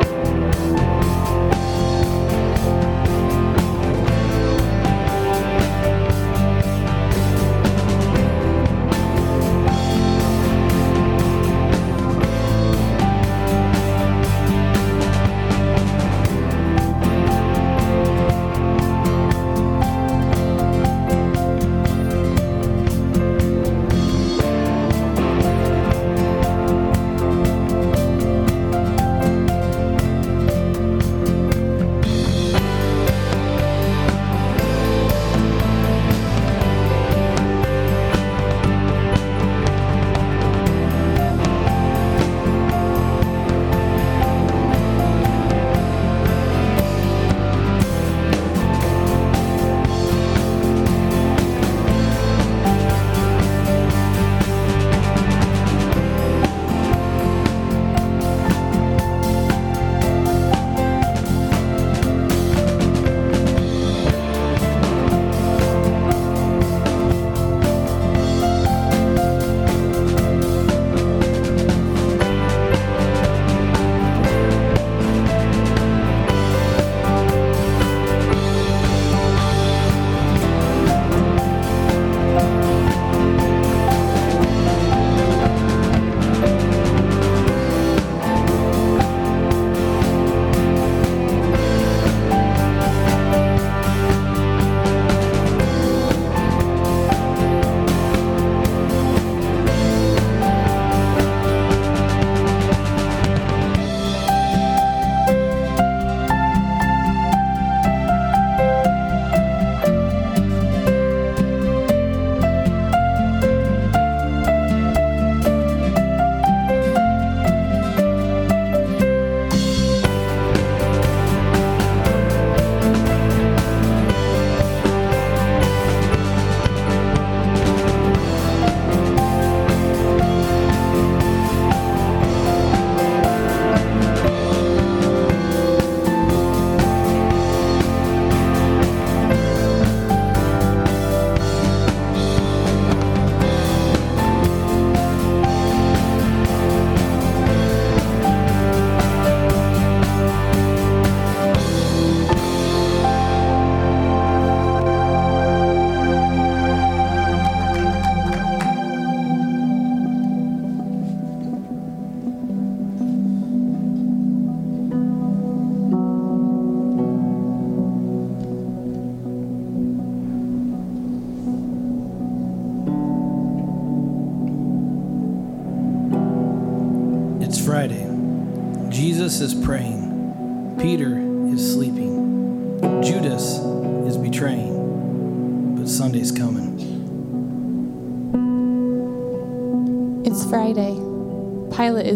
It's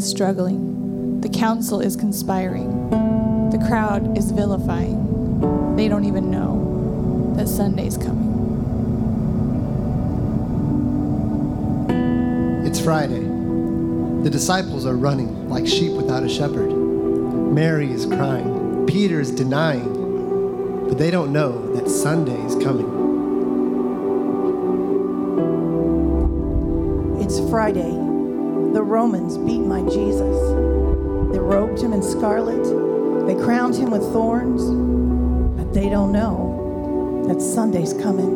is struggling. The council is conspiring. The crowd is vilifying. They don't even know that Sunday's coming. It's Friday. The disciples are running like sheep without a shepherd. Mary is crying. Peter is denying. But they don't know that Sunday is coming. It's Friday. Romans beat my Jesus. They robed him in scarlet. They crowned him with thorns. But they don't know that Sunday's coming.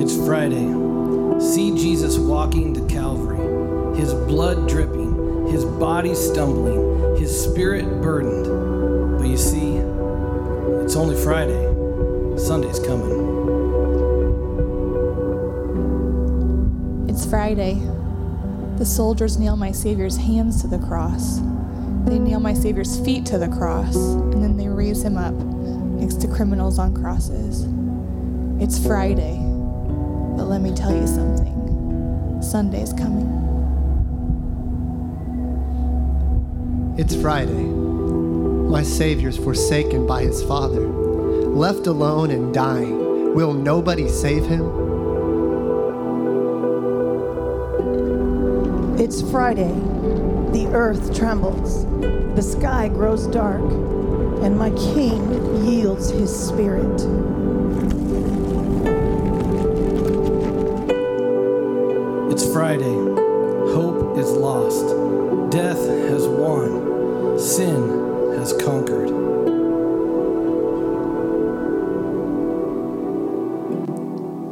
It's Friday. See Jesus walking to Calvary, his blood dripping, his body stumbling, his spirit burdened. But you see, it's only Friday. Sunday's coming. It's Friday. The soldiers nail my Savior's hands to the cross. They nail my Savior's feet to the cross, and then they raise him up next to criminals on crosses. It's Friday. But let me tell you something Sunday's coming. It's Friday. My Savior's forsaken by his Father, left alone and dying. Will nobody save him? It's Friday. The earth trembles. The sky grows dark. And my King yields his spirit. It's Friday. Hope is lost. Death has won. Sin has conquered.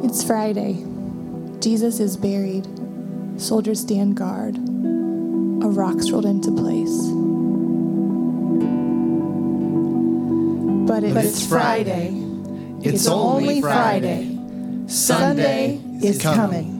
It's Friday. Jesus is buried. Soldiers stand guard. A rock's rolled into place. But it's, But it's Friday. It's only Friday. Sunday is coming. All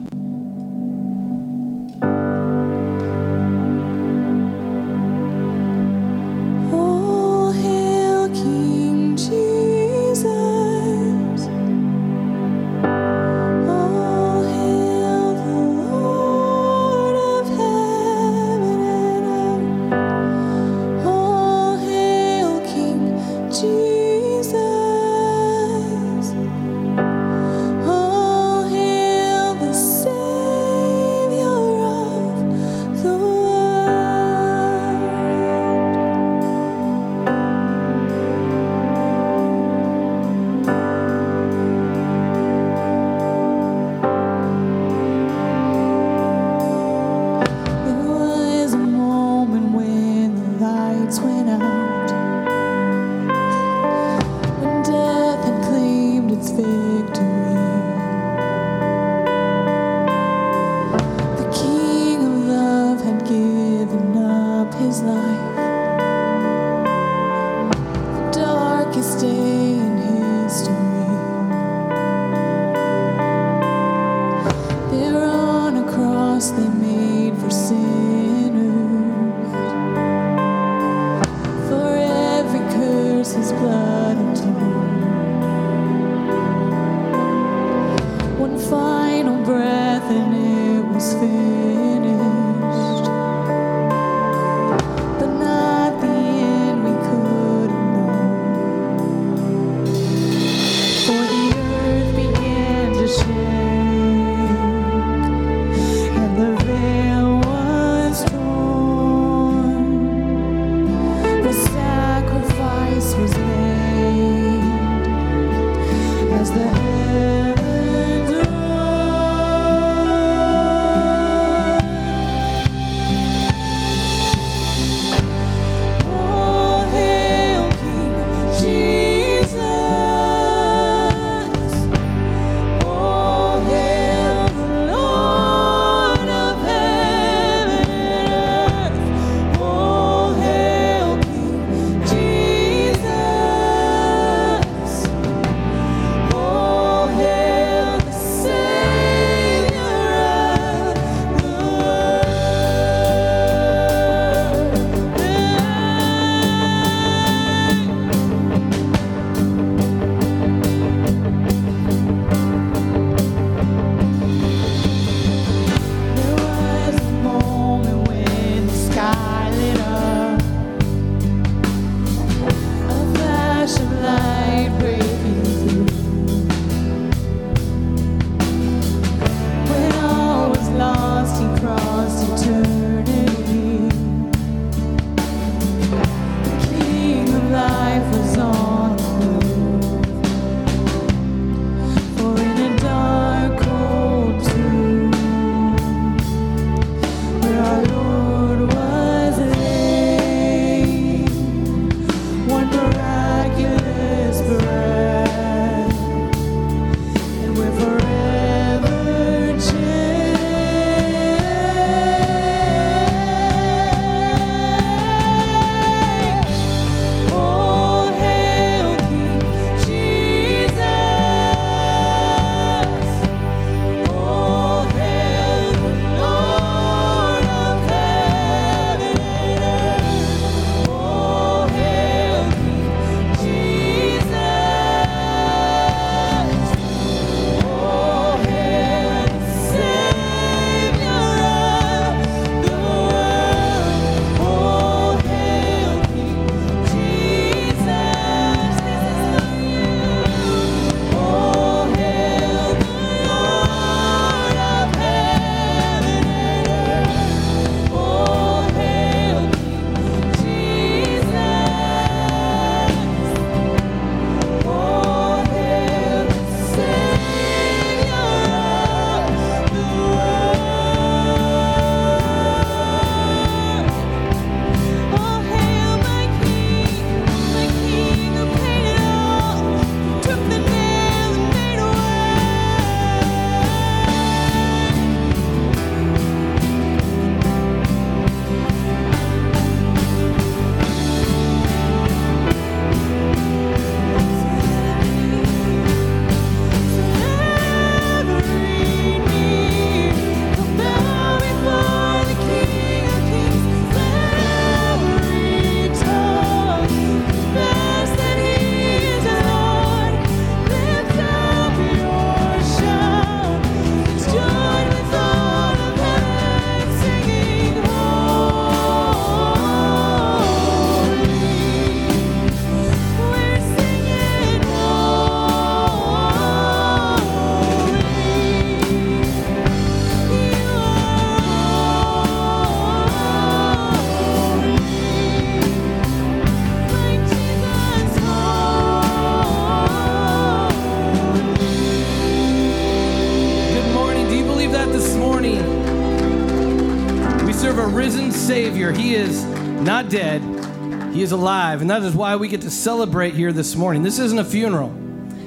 not dead, He is alive. And that is why we get to celebrate here this morning. This isn't a funeral,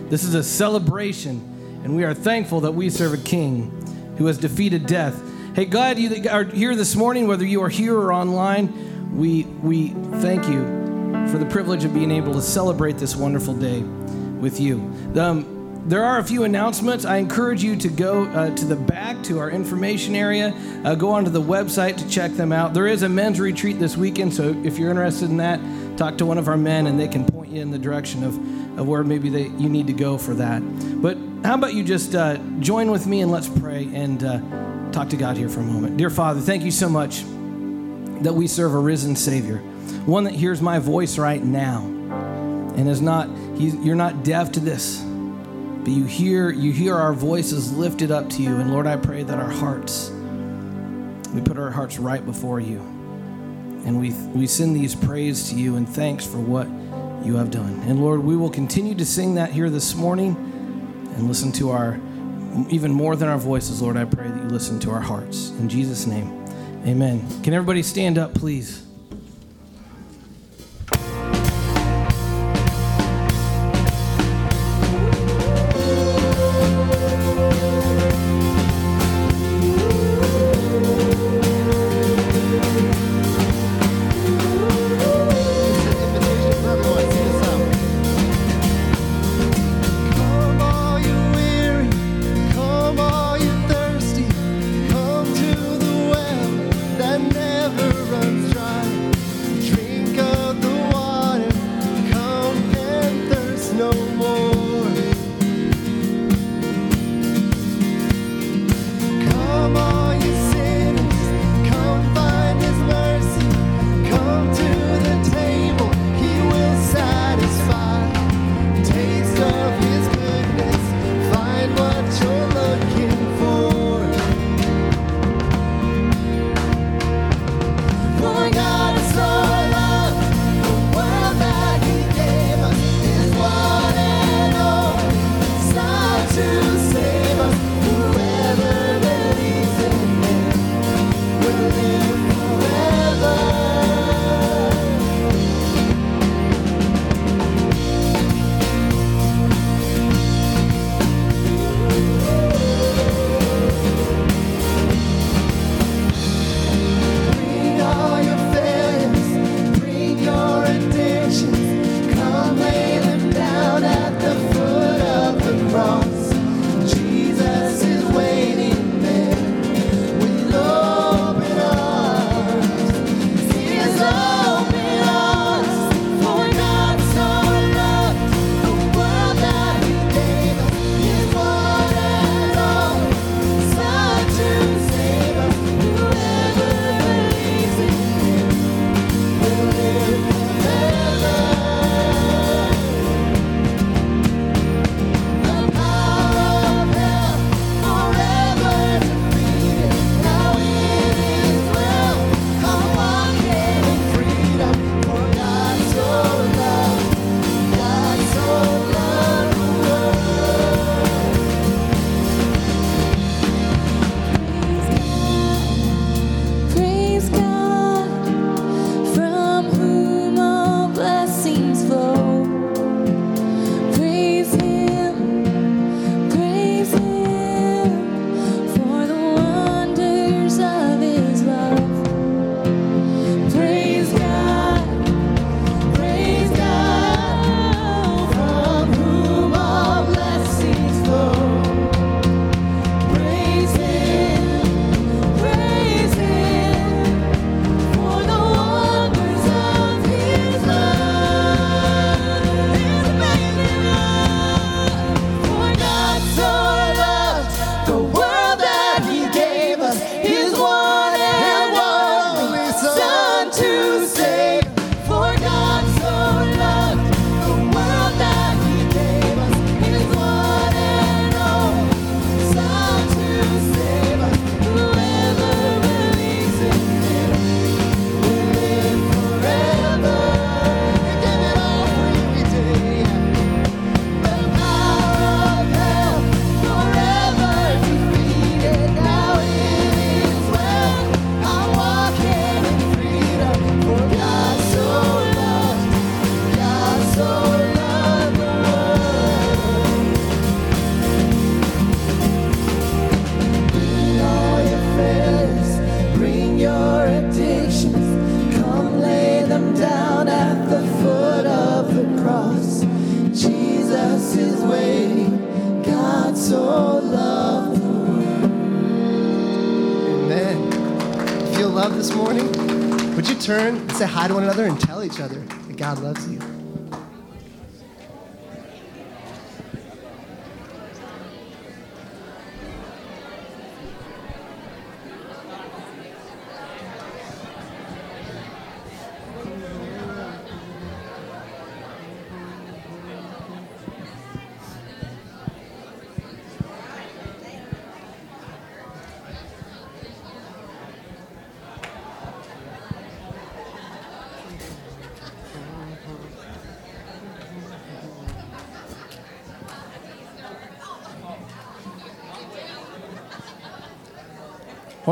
this is a celebration. And we are thankful that we serve a King who has defeated death. Hey, God, you are here this morning, whether you are here or online. We, we thank you for the privilege of being able to celebrate this wonderful day with you. Um, there are a few announcements. I encourage you to go uh, to the back to our information area, uh, go onto the website to check them out. There is a men's retreat this weekend, so if you're interested in that, talk to one of our men and they can point you in the direction of, of where maybe they, you need to go for that. But how about you just uh, join with me and let's pray and uh, talk to God here for a moment. Dear Father, thank you so much that we serve a risen Savior, one that hears my voice right now and is not, you're not deaf to this but you hear you hear our voices lifted up to you and lord i pray that our hearts we put our hearts right before you. And we we send these praise to you and thanks for what you have done. And lord we will continue to sing that here this morning and listen to our even more than our voices lord i pray that you listen to our hearts. In jesus name amen. Can everybody stand up please turn and say hi to one another and tell each other that God loves you.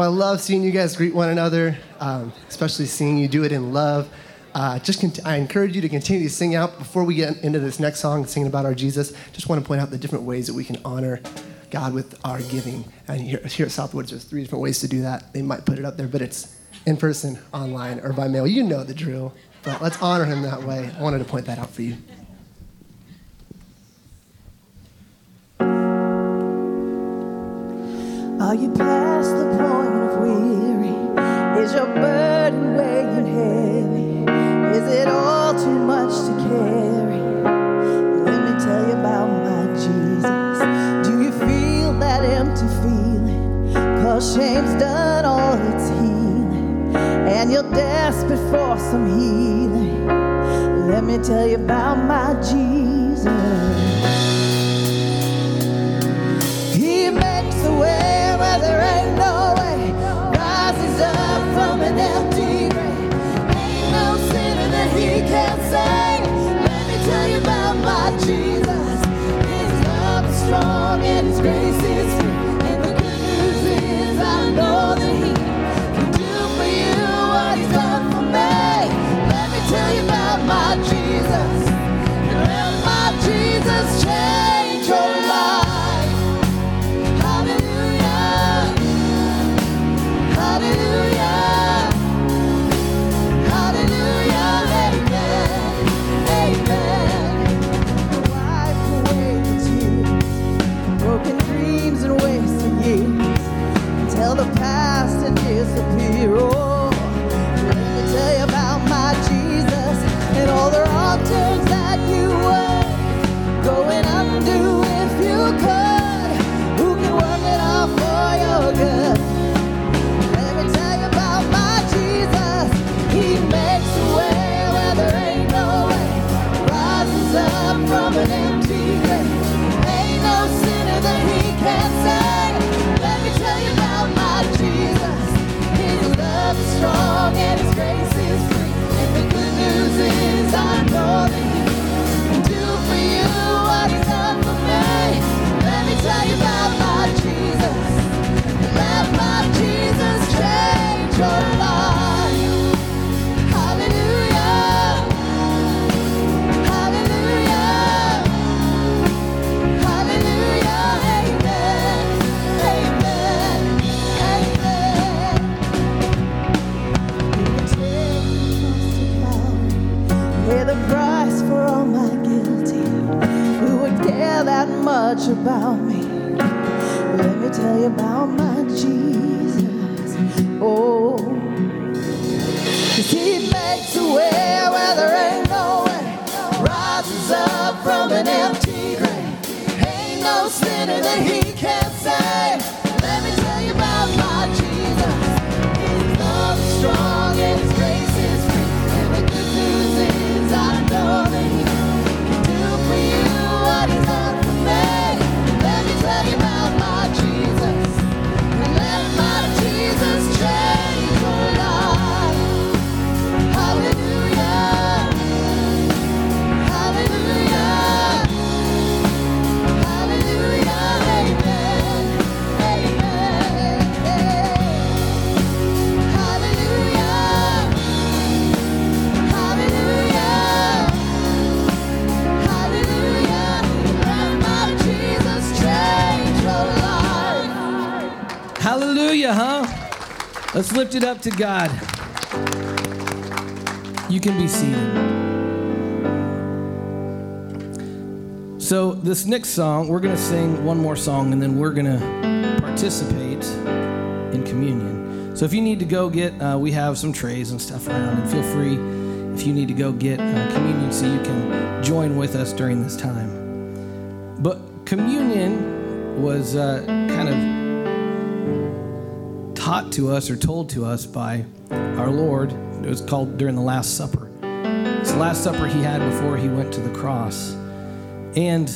I love seeing you guys greet one another, um, especially seeing you do it in love. Uh, just cont- I encourage you to continue to sing out before we get into this next song, singing about our Jesus. Just want to point out the different ways that we can honor God with our giving. And here, here at Southwoods, there's three different ways to do that. They might put it up there, but it's in person, online, or by mail. You know the drill. But let's honor him that way. I wanted to point that out for you. Lift it up to God. You can be seated. So, this next song, we're going to sing one more song and then we're going to participate in communion. So, if you need to go get, uh, we have some trays and stuff around, and feel free if you need to go get uh, communion so you can join with us during this time. But communion was uh, kind of taught to us or told to us by our Lord. It was called during the Last Supper. It's the Last Supper he had before he went to the cross. And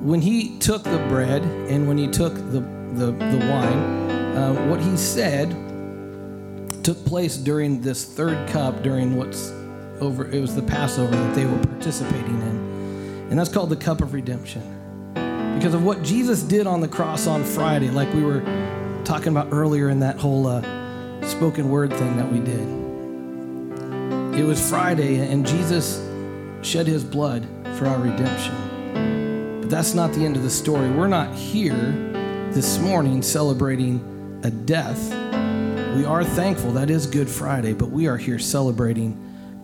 when he took the bread and when he took the, the, the wine, uh, what he said took place during this third cup, during what's over, it was the Passover that they were participating in. And that's called the cup of redemption. Because of what Jesus did on the cross on Friday, like we were talking about earlier in that whole uh, spoken word thing that we did. It was Friday, and Jesus shed his blood for our redemption But that's not the end of the story. We're not here this morning celebrating a death. We are thankful that is Good Friday, but we are here celebrating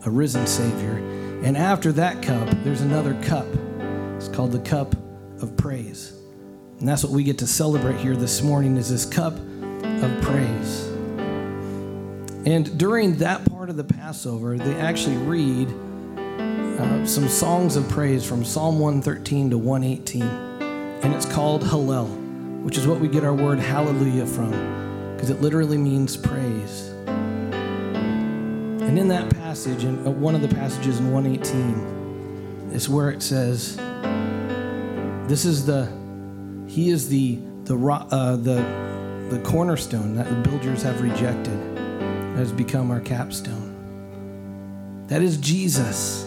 a risen Savior. And after that cup, there's another cup. It's called the cup of praise. And that's what we get to celebrate here this morning is this cup of praise. And during that part of the Passover, they actually read uh, some songs of praise from Psalm 113 to 118. And it's called Hallel, which is what we get our word hallelujah from, because it literally means praise. And in that passage, in uh, one of the passages in 118, is where it says, "This is the, He is the the uh, the the cornerstone that the builders have rejected, that has become our capstone. That is Jesus."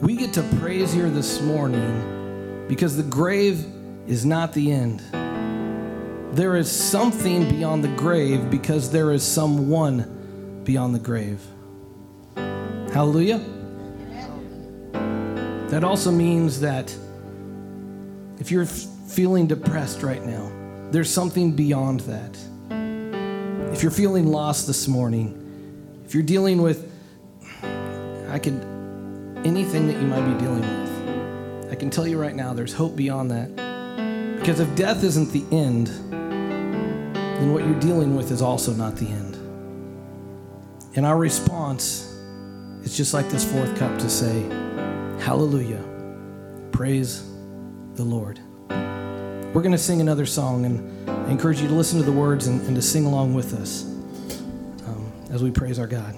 We get to praise here this morning because the grave is not the end. There is something beyond the grave because there is someone beyond the grave. Hallelujah. That also means that if you're feeling depressed right now, there's something beyond that. If you're feeling lost this morning, if you're dealing with, I could anything that you might be dealing with. I can tell you right now, there's hope beyond that. Because if death isn't the end, then what you're dealing with is also not the end. And our response is just like this fourth cup to say, Hallelujah, praise the Lord. We're going to sing another song, and I encourage you to listen to the words and, and to sing along with us um, as we praise our God.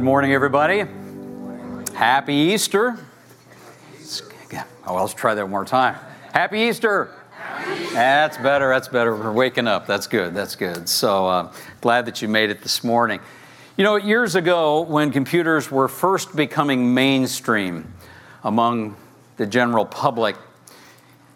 Good morning, everybody. Happy Easter. Oh, let's try that one more time. Happy Easter. That's better. That's better. We're waking up. That's good. That's good. So uh, glad that you made it this morning. You know, years ago, when computers were first becoming mainstream among the general public,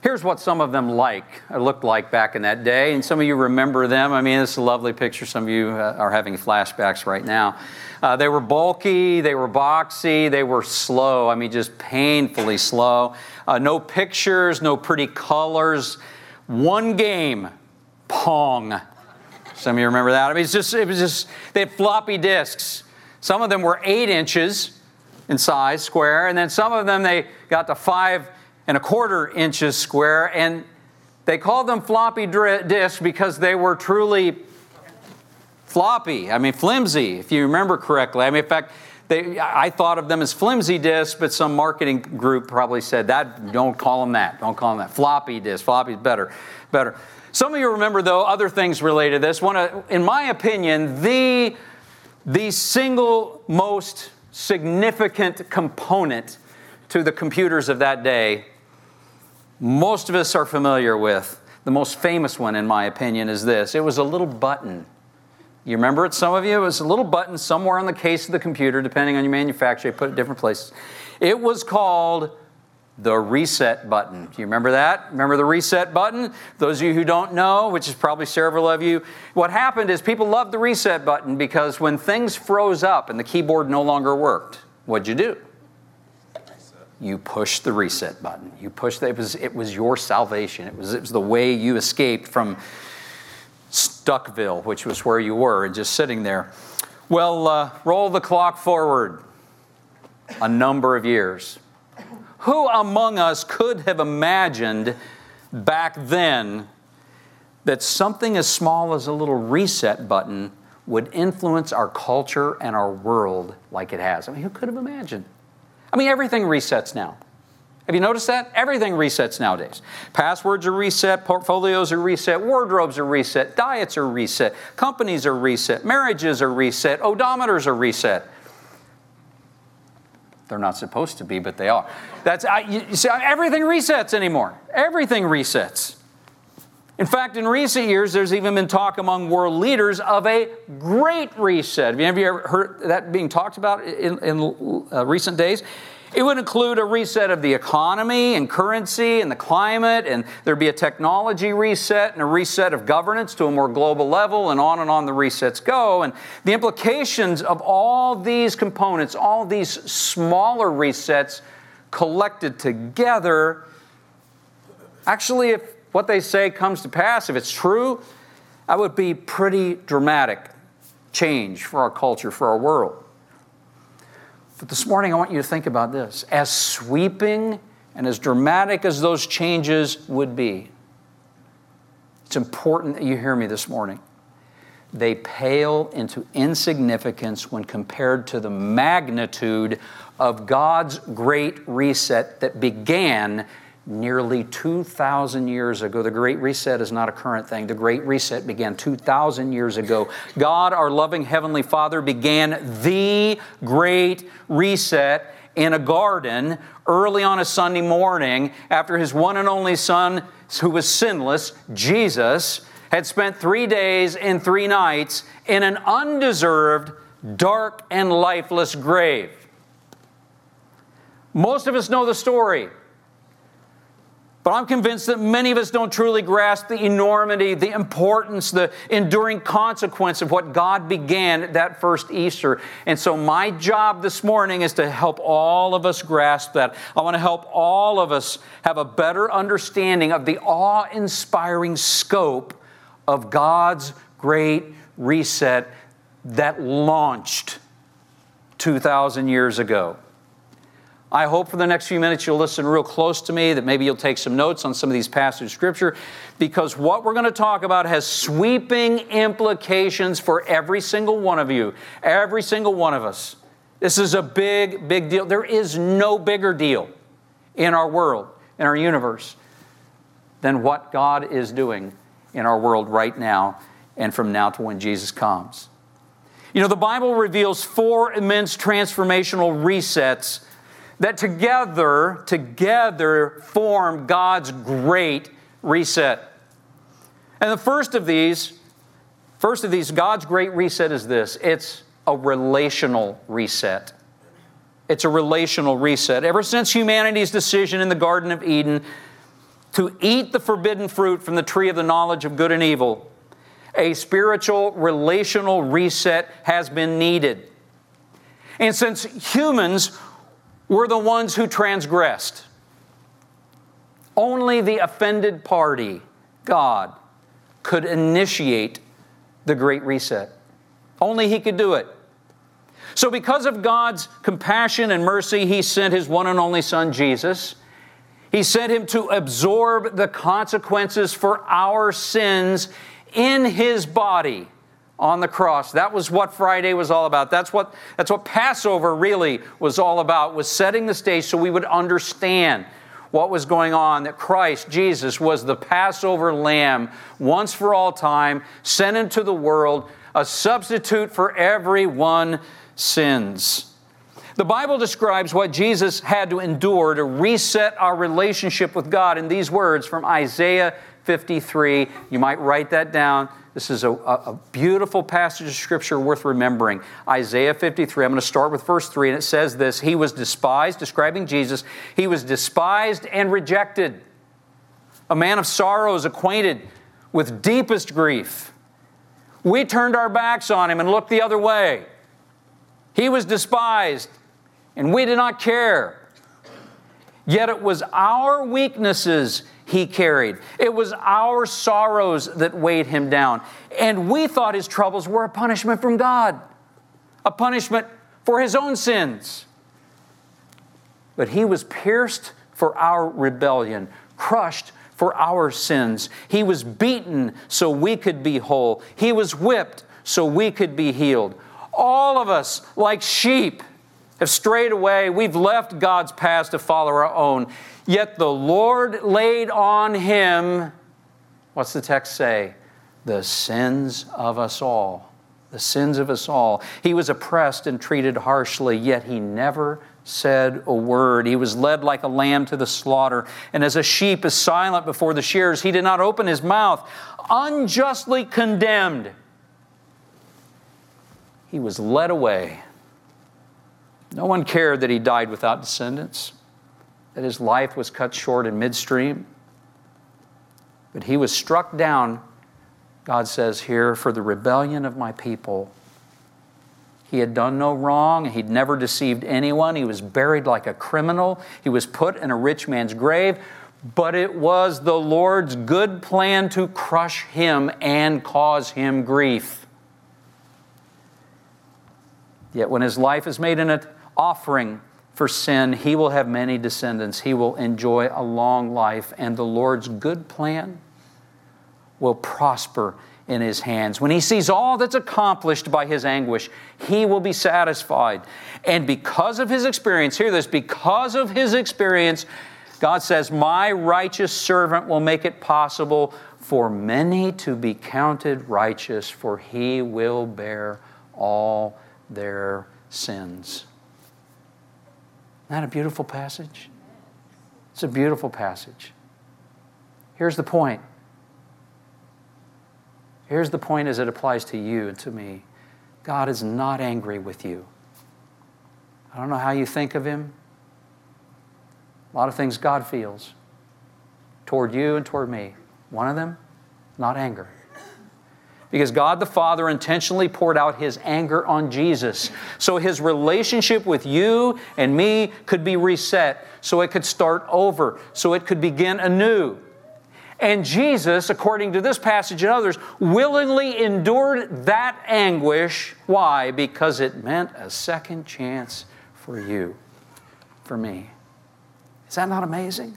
Here's what some of them like, uh, looked like back in that day, and some of you remember them. I mean, it's a lovely picture. Some of you uh, are having flashbacks right now. Uh, they were bulky, they were boxy, they were slow. I mean, just painfully slow. Uh, no pictures, no pretty colors. One game, Pong. Some of you remember that. I mean, it's just it was just they had floppy disks. Some of them were eight inches in size, square, and then some of them they got to five and a quarter inches square, and they called them floppy disks because they were truly floppy. I mean, flimsy, if you remember correctly. I mean, in fact, they, I thought of them as flimsy disks, but some marketing group probably said that. Don't call them that. Don't call them that. Floppy disk. Floppy is better. Better. Some of you remember though other things related to this. One, uh, in my opinion, the the single most significant component to the computers of that day most of us are familiar with The most famous one, in my opinion, is this it was a little button. You remember it, some of you? It was a little button somewhere on the case of the computer, depending on your manufacturer, they put it different places. It was called the reset button. Do you remember that? Remember the reset button? Those of you who don't know, which is probably several of you, what happened is people loved the reset button because when things froze up and the keyboard no longer worked, what'd you do? You pushed the reset button. You pushed it was it was your salvation. It was it was the way you escaped from Stuckville, which was where you were, and just sitting there. Well, uh, roll the clock forward a number of years. Who among us could have imagined back then that something as small as a little reset button would influence our culture and our world like it has? I mean, who could have imagined? I mean, everything resets now. Have you noticed that? Everything resets nowadays. Passwords are reset, portfolios are reset, wardrobes are reset, diets are reset, companies are reset, marriages are reset, odometers are reset. They're not supposed to be, but they are. That's I, you see, everything resets anymore. Everything resets. In fact, in recent years, there's even been talk among world leaders of a great reset. Have you ever heard that being talked about in, in uh, recent days? It would include a reset of the economy and currency and the climate, and there'd be a technology reset and a reset of governance to a more global level, and on and on the resets go. And the implications of all these components, all these smaller resets collected together, actually, if what they say comes to pass, if it's true, that would be pretty dramatic change for our culture, for our world. But this morning, I want you to think about this. As sweeping and as dramatic as those changes would be, it's important that you hear me this morning. They pale into insignificance when compared to the magnitude of God's great reset that began nearly 2,000 years ago. The Great Reset is not a current thing. The Great Reset began 2,000 years ago. God, our loving Heavenly Father, began the Great Reset in a garden early on a Sunday morning after His one and only Son, who was sinless, Jesus, had spent three days and three nights in an undeserved, dark, and lifeless grave. Most of us know the story. But I'm convinced that many of us don't truly grasp the enormity, the importance, the enduring consequence of what God began that first Easter. And so, my job this morning is to help all of us grasp that. I want to help all of us have a better understanding of the awe inspiring scope of God's great reset that launched 2,000 years ago. I hope for the next few minutes you'll listen real close to me, that maybe you'll take some notes on some of these passages of Scripture, because what we're going to talk about has sweeping implications for every single one of you, every single one of us. This is a big, big deal. There is no bigger deal in our world, in our universe, than what God is doing in our world right now and from now to when Jesus comes. You know, the Bible reveals four immense transformational resets that together, together form God's great reset. And the first of these, first of these, God's great reset is this it's a relational reset. It's a relational reset. Ever since humanity's decision in the Garden of Eden to eat the forbidden fruit from the tree of the knowledge of good and evil, a spiritual relational reset has been needed. And since humans were the ones who transgressed. Only the offended party, God, could initiate the Great Reset. Only He could do it. So, because of God's compassion and mercy, He sent His one and only Son, Jesus. He sent Him to absorb the consequences for our sins in His body on the cross. That was what Friday was all about. That's what, that's what Passover really was all about, was setting the stage so we would understand what was going on, that Christ, Jesus, was the Passover lamb once for all time, sent into the world, a substitute for everyone's sins. The Bible describes what Jesus had to endure to reset our relationship with God in these words from Isaiah 53. You might write that down. This is a, a, beautiful passage of scripture worth remembering. Isaiah 53. I'm going to start with verse 3, and it says this He was despised, describing Jesus. He was despised and rejected, a man of sorrows, acquainted with deepest grief. We turned our backs on him and looked the other way. He was despised, and we did not care. Yet it was our weaknesses he carried. It was our sorrows that weighed him down. And we thought his troubles were a punishment from God, a punishment for his own sins. But he was pierced for our rebellion, crushed for our sins. He was beaten so we could be whole. He was whipped so we could be healed. All of us, like sheep, have strayed away. We've left God's path to follow our own. Yet the Lord laid on him, what's the text say? The sins of us all. The sins of us all. He was oppressed and treated harshly, yet he never said a word. He was led like a lamb to the slaughter, and as a sheep is silent before the shears, he did not open his mouth. Unjustly condemned, he was led away. No one cared that he died without descendants that his life was cut short in midstream. But he was struck down, God says here, for the rebellion of my people. He had done no wrong. He'd never deceived anyone. He was buried like a criminal. He was put in a rich man's grave. But it was the Lord's good plan to crush him and cause him grief. Yet when his life is made an offering, for sin, he will have many descendants. He will enjoy a long life, and the Lord's good plan will prosper in his hands. When he sees all that's accomplished by his anguish, he will be satisfied. And because of his experience, hear this, because of his experience, God says, My righteous servant will make it possible for many to be counted righteous, for he will bear all their sins. Isn't that a beautiful passage? It's a beautiful passage. Here's the point. Here's the point as it applies to you and to me God is not angry with you. I don't know how you think of Him. A lot of things God feels toward you and toward me. One of them, not anger because God the Father intentionally poured out His anger on Jesus. So His relationship with you and me could be reset, so it could start over, so it could begin anew. And Jesus, according to this passage and others, willingly endured that anguish. Why? Because it meant a second chance for you, for me. Is that not amazing?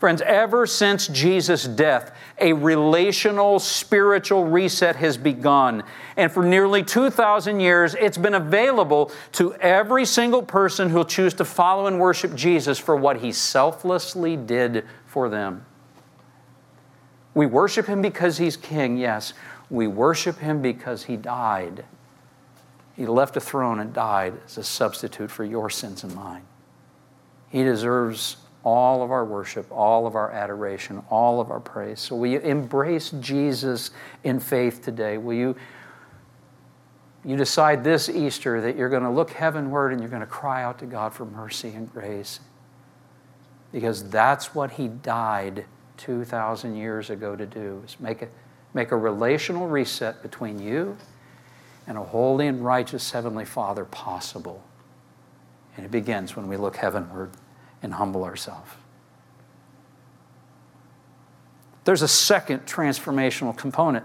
Friends, ever since Jesus' death, a relational, spiritual reset has begun. And for nearly 2,000 years, it's been available to every single person who'll choose to follow and worship Jesus for what he selflessly did for them. We worship him because he's king, yes. We worship him because he died. He left a throne and died as a substitute for your sins and mine. He deserves all of our worship, all of our adoration, all of our praise. So, will you embrace Jesus in faith today? Will you, you decide this Easter that you're going to look heavenward and you're going to cry out to God for mercy and grace? Because that's what He died 2,000 years ago to do, is make a, make a relational reset between you and a holy and righteous Heavenly Father possible. And it begins when we look heavenward and humble ourselves. There's a second transformational component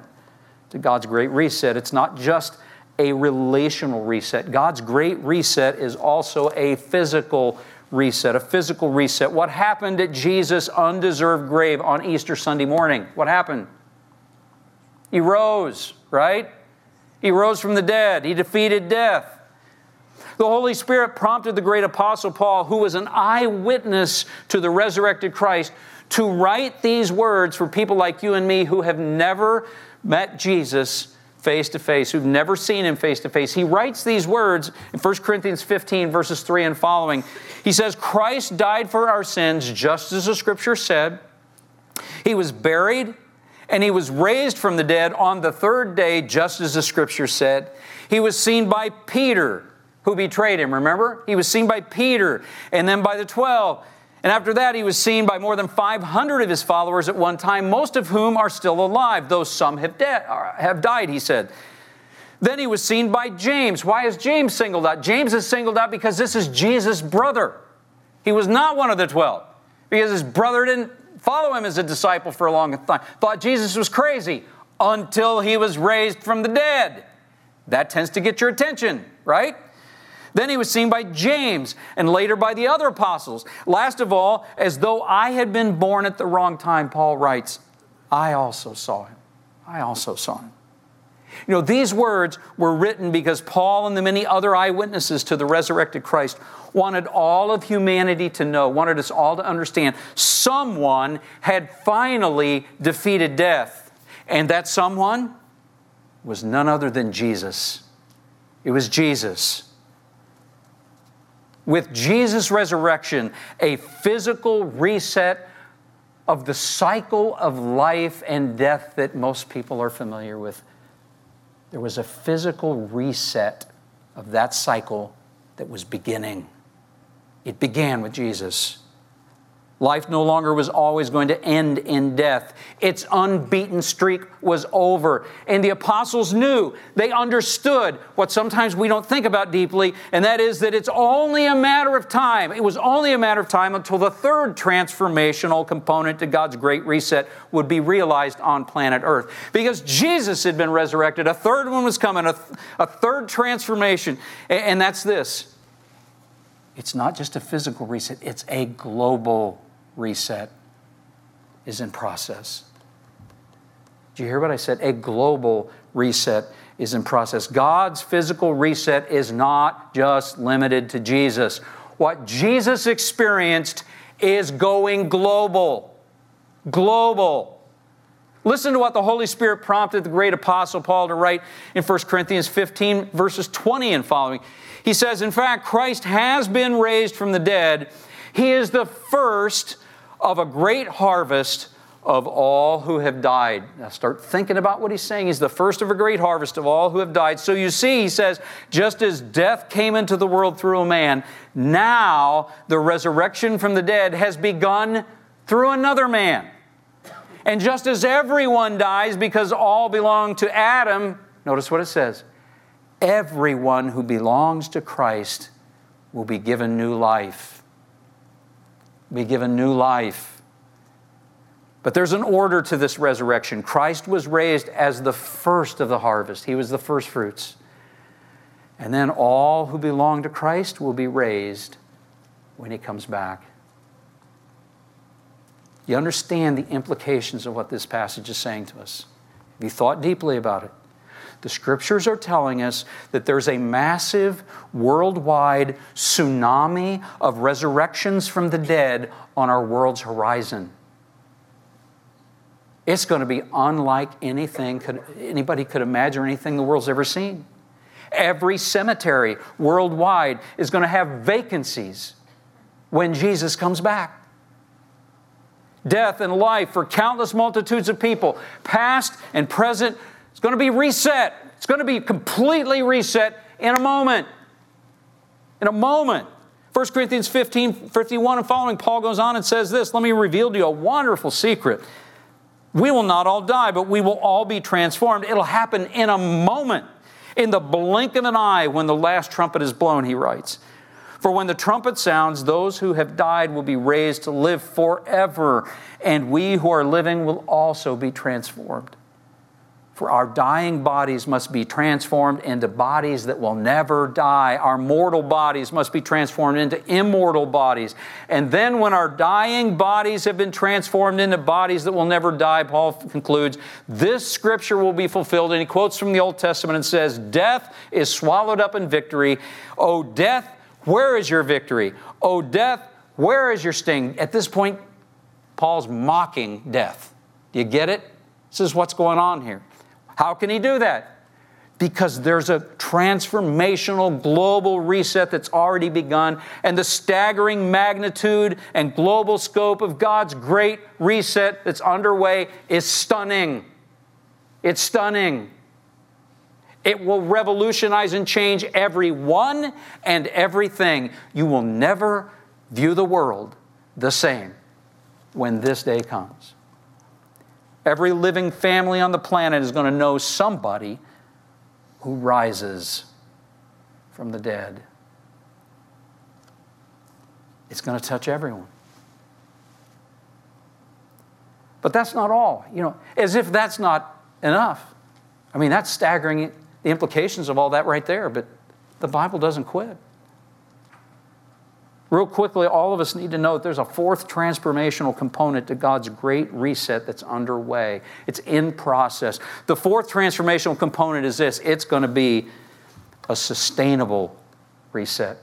to God's great reset. It's not just a relational reset. God's great reset is also a physical reset, a physical reset. What happened at Jesus' undeserved grave on Easter Sunday morning? What happened? He rose, right? He rose from the dead. He defeated death. The Holy Spirit prompted the great apostle Paul, who was an eyewitness to the resurrected Christ, to write these words for people like you and me who have never met Jesus face to face, who've never seen him face to face. He writes these words in 1 Corinthians 15, verses 3 and following. He says, Christ died for our sins, just as the scripture said, He was buried and he was raised from the dead on the third day, just as the scripture said. He was seen by Peter, who betrayed him, remember? He was seen by Peter and then by the 12. And after that, he was seen by more than 500 of his followers at one time, most of whom are still alive, though some have, de- have died, he said. Then he was seen by James. Why is James singled out? James is singled out because this is Jesus' brother. He was not one of the 12 because his brother didn't follow him as a disciple for a long time. Thought Jesus was crazy until he was raised from the dead. That tends to get your attention, right? Then he was seen by James and later by the other apostles. Last of all, as though I had been born at the wrong time, Paul writes, I also saw him. I also saw him. You know, these words were written because Paul and the many other eyewitnesses to the resurrected Christ wanted all of humanity to know, wanted us all to understand someone had finally defeated death. And that someone was none other than Jesus. It was Jesus. With Jesus' resurrection, a physical reset of the cycle of life and death that most people are familiar with. There was a physical reset of that cycle that was beginning. It began with Jesus. Life no longer was always going to end in death. Its unbeaten streak was over. And the apostles knew, they understood what sometimes we don't think about deeply, and that is that it's only a matter of time. It was only a matter of time until the third transformational component to God's great reset would be realized on planet Earth. Because Jesus had been resurrected, a third one was coming, a, a third transformation, and that's this it's not just a physical reset, it's a global reset is in process. Do you hear what I said? A global reset is in process. God's physical reset is not just limited to Jesus. What Jesus experienced is going global. Global. Listen to what the Holy Spirit prompted the great apostle Paul to write in 1 Corinthians 15, verses 20 and following. He says, In fact, Christ has been raised from the dead. He is the first of a great harvest of all who have died. Now start thinking about what he's saying. He's the first of a great harvest of all who have died. So you see, he says, just as death came into the world through a man, now the resurrection from the dead has begun through another man. And just as everyone dies because all belong to Adam, notice what it says everyone who belongs to Christ will be given new life. Be given new life. But there's an order to this resurrection. Christ was raised as the first of the harvest, He was the first fruits. And then all who belong to Christ will be raised when He comes back. You understand the implications of what this passage is saying to us. Have you thought deeply about it? The scriptures are telling us that there's a massive worldwide tsunami of resurrections from the dead on our world's horizon. It's going to be unlike anything could, anybody could imagine or anything the world's ever seen. Every cemetery worldwide is going to have vacancies when Jesus comes back death and life for countless multitudes of people, past and present, it's going to be reset. It's going to be completely reset in a moment. In a moment. 1 Corinthians 15, 51 and following, Paul goes on and says this Let me reveal to you a wonderful secret. We will not all die, but we will all be transformed. It'll happen in a moment, in the blink of an eye, when the last trumpet is blown, he writes. For when the trumpet sounds, those who have died will be raised to live forever, and we who are living will also be transformed. For our dying bodies must be transformed into bodies that will never die. Our mortal bodies must be transformed into immortal bodies. And then, when our dying bodies have been transformed into bodies that will never die, Paul concludes, this scripture will be fulfilled. And he quotes from the Old Testament and says, Death is swallowed up in victory. O death, where is your victory? O death, where is your sting? At this point, Paul's mocking death. Do you get it? This is what's going on here. How can he do that? because there's a transformational global reset that's already begun, and the staggering magnitude and global scope of God's great reset that's underway is stunning. It's stunning. It will revolutionize and change everyone and everything. You will never view the world the same when this day comes. Every living family on the planet is going to know somebody who rises from the dead. It's going to touch everyone. But that's not all, you know, as if that's not enough. I mean, that's staggering the implications of all that right there, but the Bible doesn't quit. Real quickly, all of us need to know that there's a fourth transformational component to God's great reset that's underway. It's in process. The fourth transformational component is this it's going to be a sustainable reset.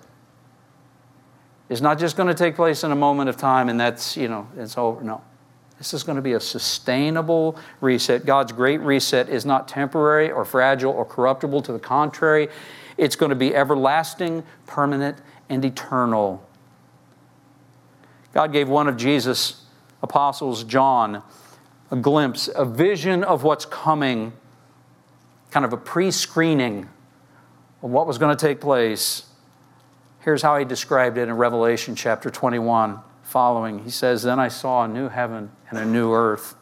It's not just going to take place in a moment of time and that's, you know, it's over. No. This is going to be a sustainable reset. God's great reset is not temporary or fragile or corruptible. To the contrary, it's going to be everlasting, permanent, and eternal. God gave one of Jesus' apostles, John, a glimpse, a vision of what's coming, kind of a pre screening of what was going to take place. Here's how he described it in Revelation chapter 21 following. He says, Then I saw a new heaven and a new earth.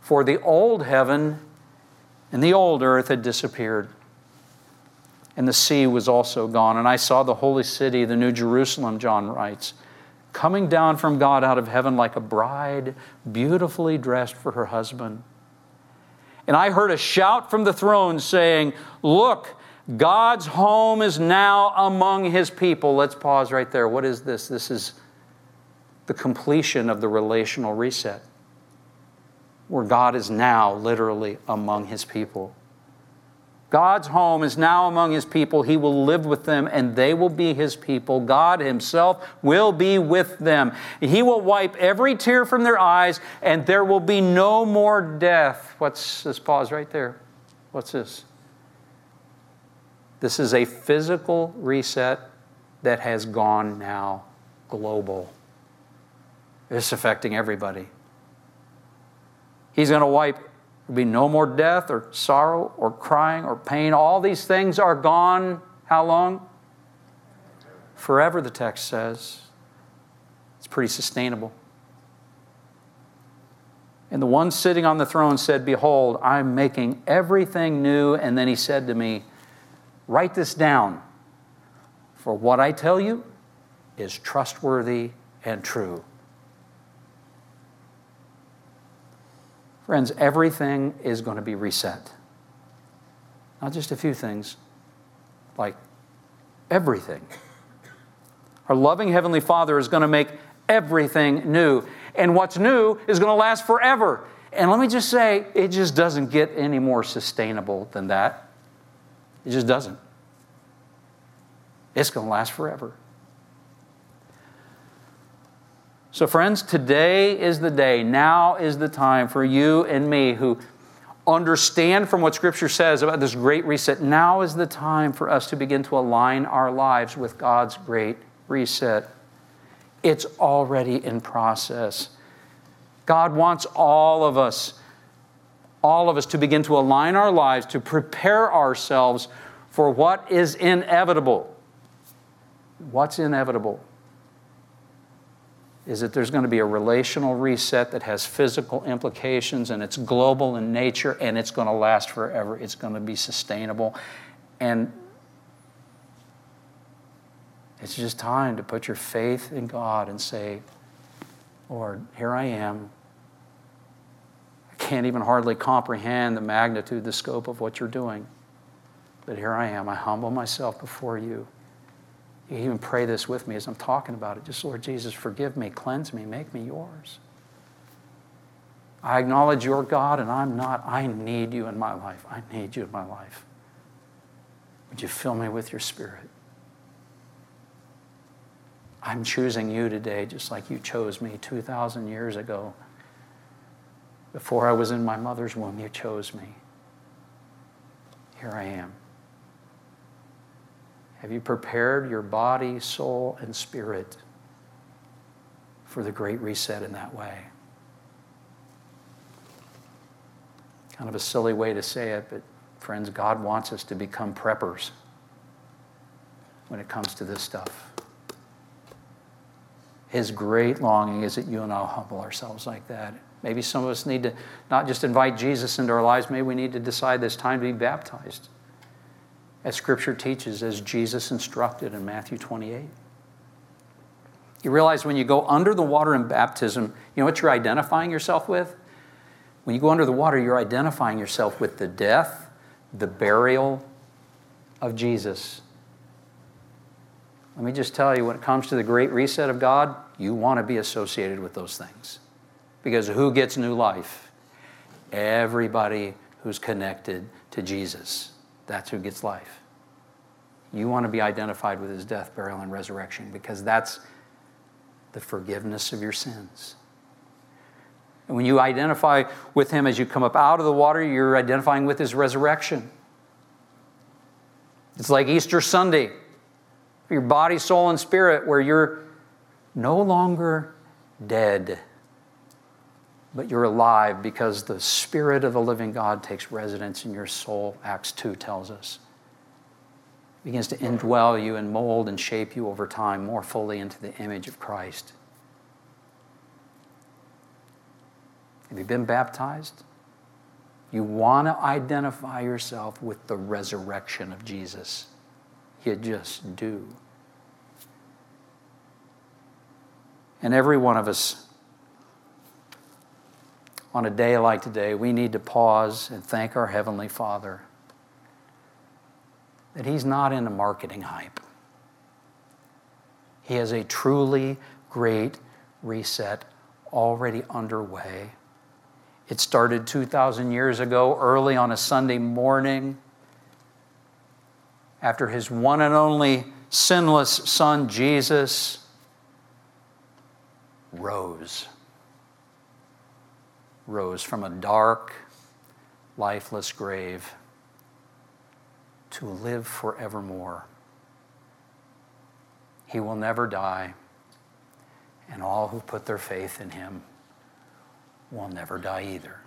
For the old heaven and the old earth had disappeared, and the sea was also gone. And I saw the holy city, the new Jerusalem, John writes coming down from God out of heaven like a bride, beautifully dressed for her husband. And I heard a shout from the throne saying, Look, God's home is now among his people. Let's pause right there. What is this? This is the completion of the relational reset, where God is now literally among his people. God's home is now among his people. He will live with them and they will be his people. God himself will be with them. He will wipe every tear from their eyes and there will be no more death. What's this pause right there? What's this? This is a physical reset that has gone now global. It's affecting everybody. He's going to wipe There'll be no more death or sorrow or crying or pain. All these things are gone. How long? Forever, the text says. It's pretty sustainable. And the one sitting on the throne said, Behold, I'm making everything new. And then he said to me, Write this down, for what I tell you is trustworthy and true. Friends, everything is going to be reset. Not just a few things, like everything. Our loving Heavenly Father is going to make everything new. And what's new is going to last forever. And let me just say, it just doesn't get any more sustainable than that. It just doesn't. It's going to last forever. So, friends, today is the day. Now is the time for you and me who understand from what Scripture says about this great reset. Now is the time for us to begin to align our lives with God's great reset. It's already in process. God wants all of us, all of us, to begin to align our lives, to prepare ourselves for what is inevitable. What's inevitable? Is that there's going to be a relational reset that has physical implications and it's global in nature and it's going to last forever. It's going to be sustainable. And it's just time to put your faith in God and say, Lord, here I am. I can't even hardly comprehend the magnitude, the scope of what you're doing. But here I am. I humble myself before you. You even pray this with me as I'm talking about it. Just, Lord Jesus, forgive me, cleanse me, make me yours. I acknowledge you're God and I'm not. I need you in my life. I need you in my life. Would you fill me with your spirit? I'm choosing you today just like you chose me 2,000 years ago. Before I was in my mother's womb, you chose me. Here I am. Have you prepared your body, soul, and spirit for the great reset in that way? Kind of a silly way to say it, but friends, God wants us to become preppers when it comes to this stuff. His great longing is that you and I humble ourselves like that. Maybe some of us need to not just invite Jesus into our lives, maybe we need to decide this time to be baptized as Scripture teaches, as Jesus instructed in Matthew 28. You realize when you go under the water in baptism, you know what you're identifying yourself with? When you go under the water, you're identifying yourself with the death, the burial of Jesus. Let me just tell you, when it comes to the great reset of God, you want to be associated with those things. Because who gets new life? Everybody who's connected to Jesus. That's who gets life. You want to be identified with his death, burial, and resurrection because that's the forgiveness of your sins. And when you identify with him as you come up out of the water, you're identifying with his resurrection. It's like Easter Sunday your body, soul, and spirit, where you're no longer dead, but you're alive because the Spirit of the living God takes residence in your soul, Acts 2 tells us. It begins to indwell you and mold and shape you over time more fully into the image of Christ. Have you been baptized? You want to identify yourself with the resurrection of Jesus. You just do. And every one of us, on a day like today, we need to pause and thank our Heavenly Father that He's not in a marketing hype. He has a truly great reset already underway. It started 2,000 years ago, early on a Sunday morning after his one and only sinless son, Jesus, rose. Rose from a dark, lifeless grave to live forevermore. He will never die, and all who put their faith in him will never die either.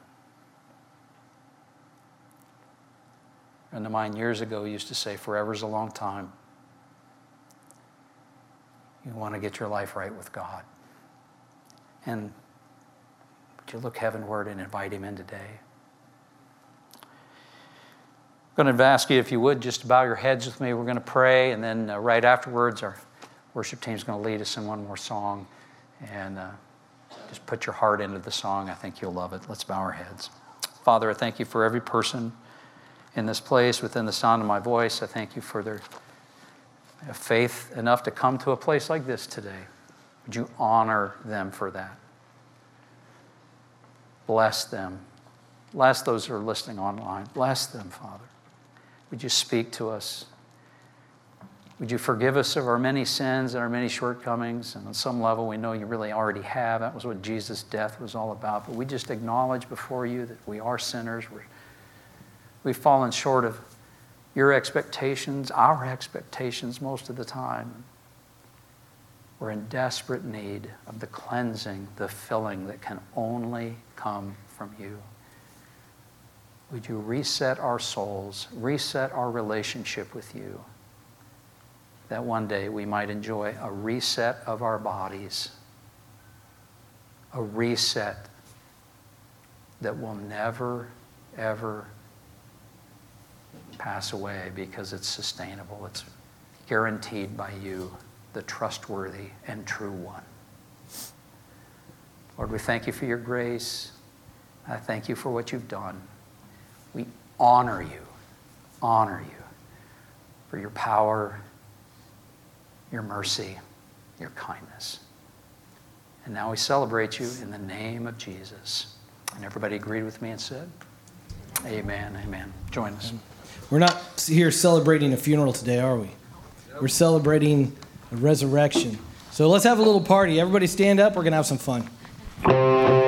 A friend of mine years ago used to say, Forever's a long time. You want to get your life right with God. And would you look heavenward and invite Him in today? I'm going to ask you if you would just bow your heads with me. We're going to pray, and then uh, right afterwards, our worship team is going to lead us in one more song. And uh, just put your heart into the song. I think you'll love it. Let's bow our heads. Father, I thank you for every person in this place, within the sound of my voice. I thank you for their faith enough to come to a place like this today. Would you honor them for that? Bless them. Bless those who are listening online. Bless them, Father. Would you speak to us? Would you forgive us of our many sins and our many shortcomings? And on some level, we know you really already have. That was what Jesus' death was all about. But we just acknowledge before you that we are sinners. We're We've fallen short of your expectations, our expectations most of the time. We're in desperate need of the cleansing, the filling that can only come from you. Would you reset our souls, reset our relationship with you, that one day we might enjoy a reset of our bodies, a reset that will never, ever pass away because it's sustainable. It's guaranteed by you, the trustworthy and true one. Lord, we thank you for your grace. I thank you for what you've done. We honor you, honor you for your power, your mercy, your kindness. And now we celebrate you in the name of Jesus. And everybody agreed with me and said, Amen, amen. Join us. We're not here celebrating a funeral today, are we? We're celebrating a resurrection. So let's have a little party. Everybody stand up. We're going to have some fun. Those hands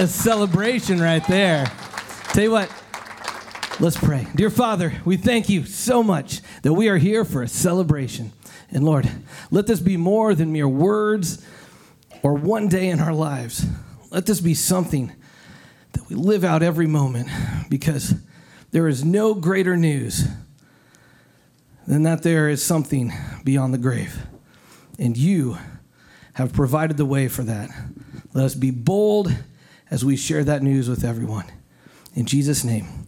a celebration right there. Tell you what, let's pray. Dear Father, we thank you so much that we are here for a celebration. And Lord, let this be more than mere words or one day in our lives. Let this be something that we live out every moment because there is no greater news than that there is something beyond the grave. And you have provided the way for that. Let us be bold as we share that news with everyone. In Jesus' name,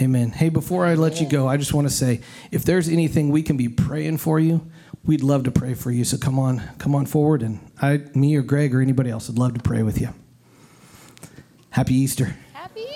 amen. Hey, before I let you go, I just want to say if there's anything we can be praying for you, we'd love to pray for you. So come on, come on forward, and I, me or Greg or anybody else would love to pray with you. Happy Easter. Happy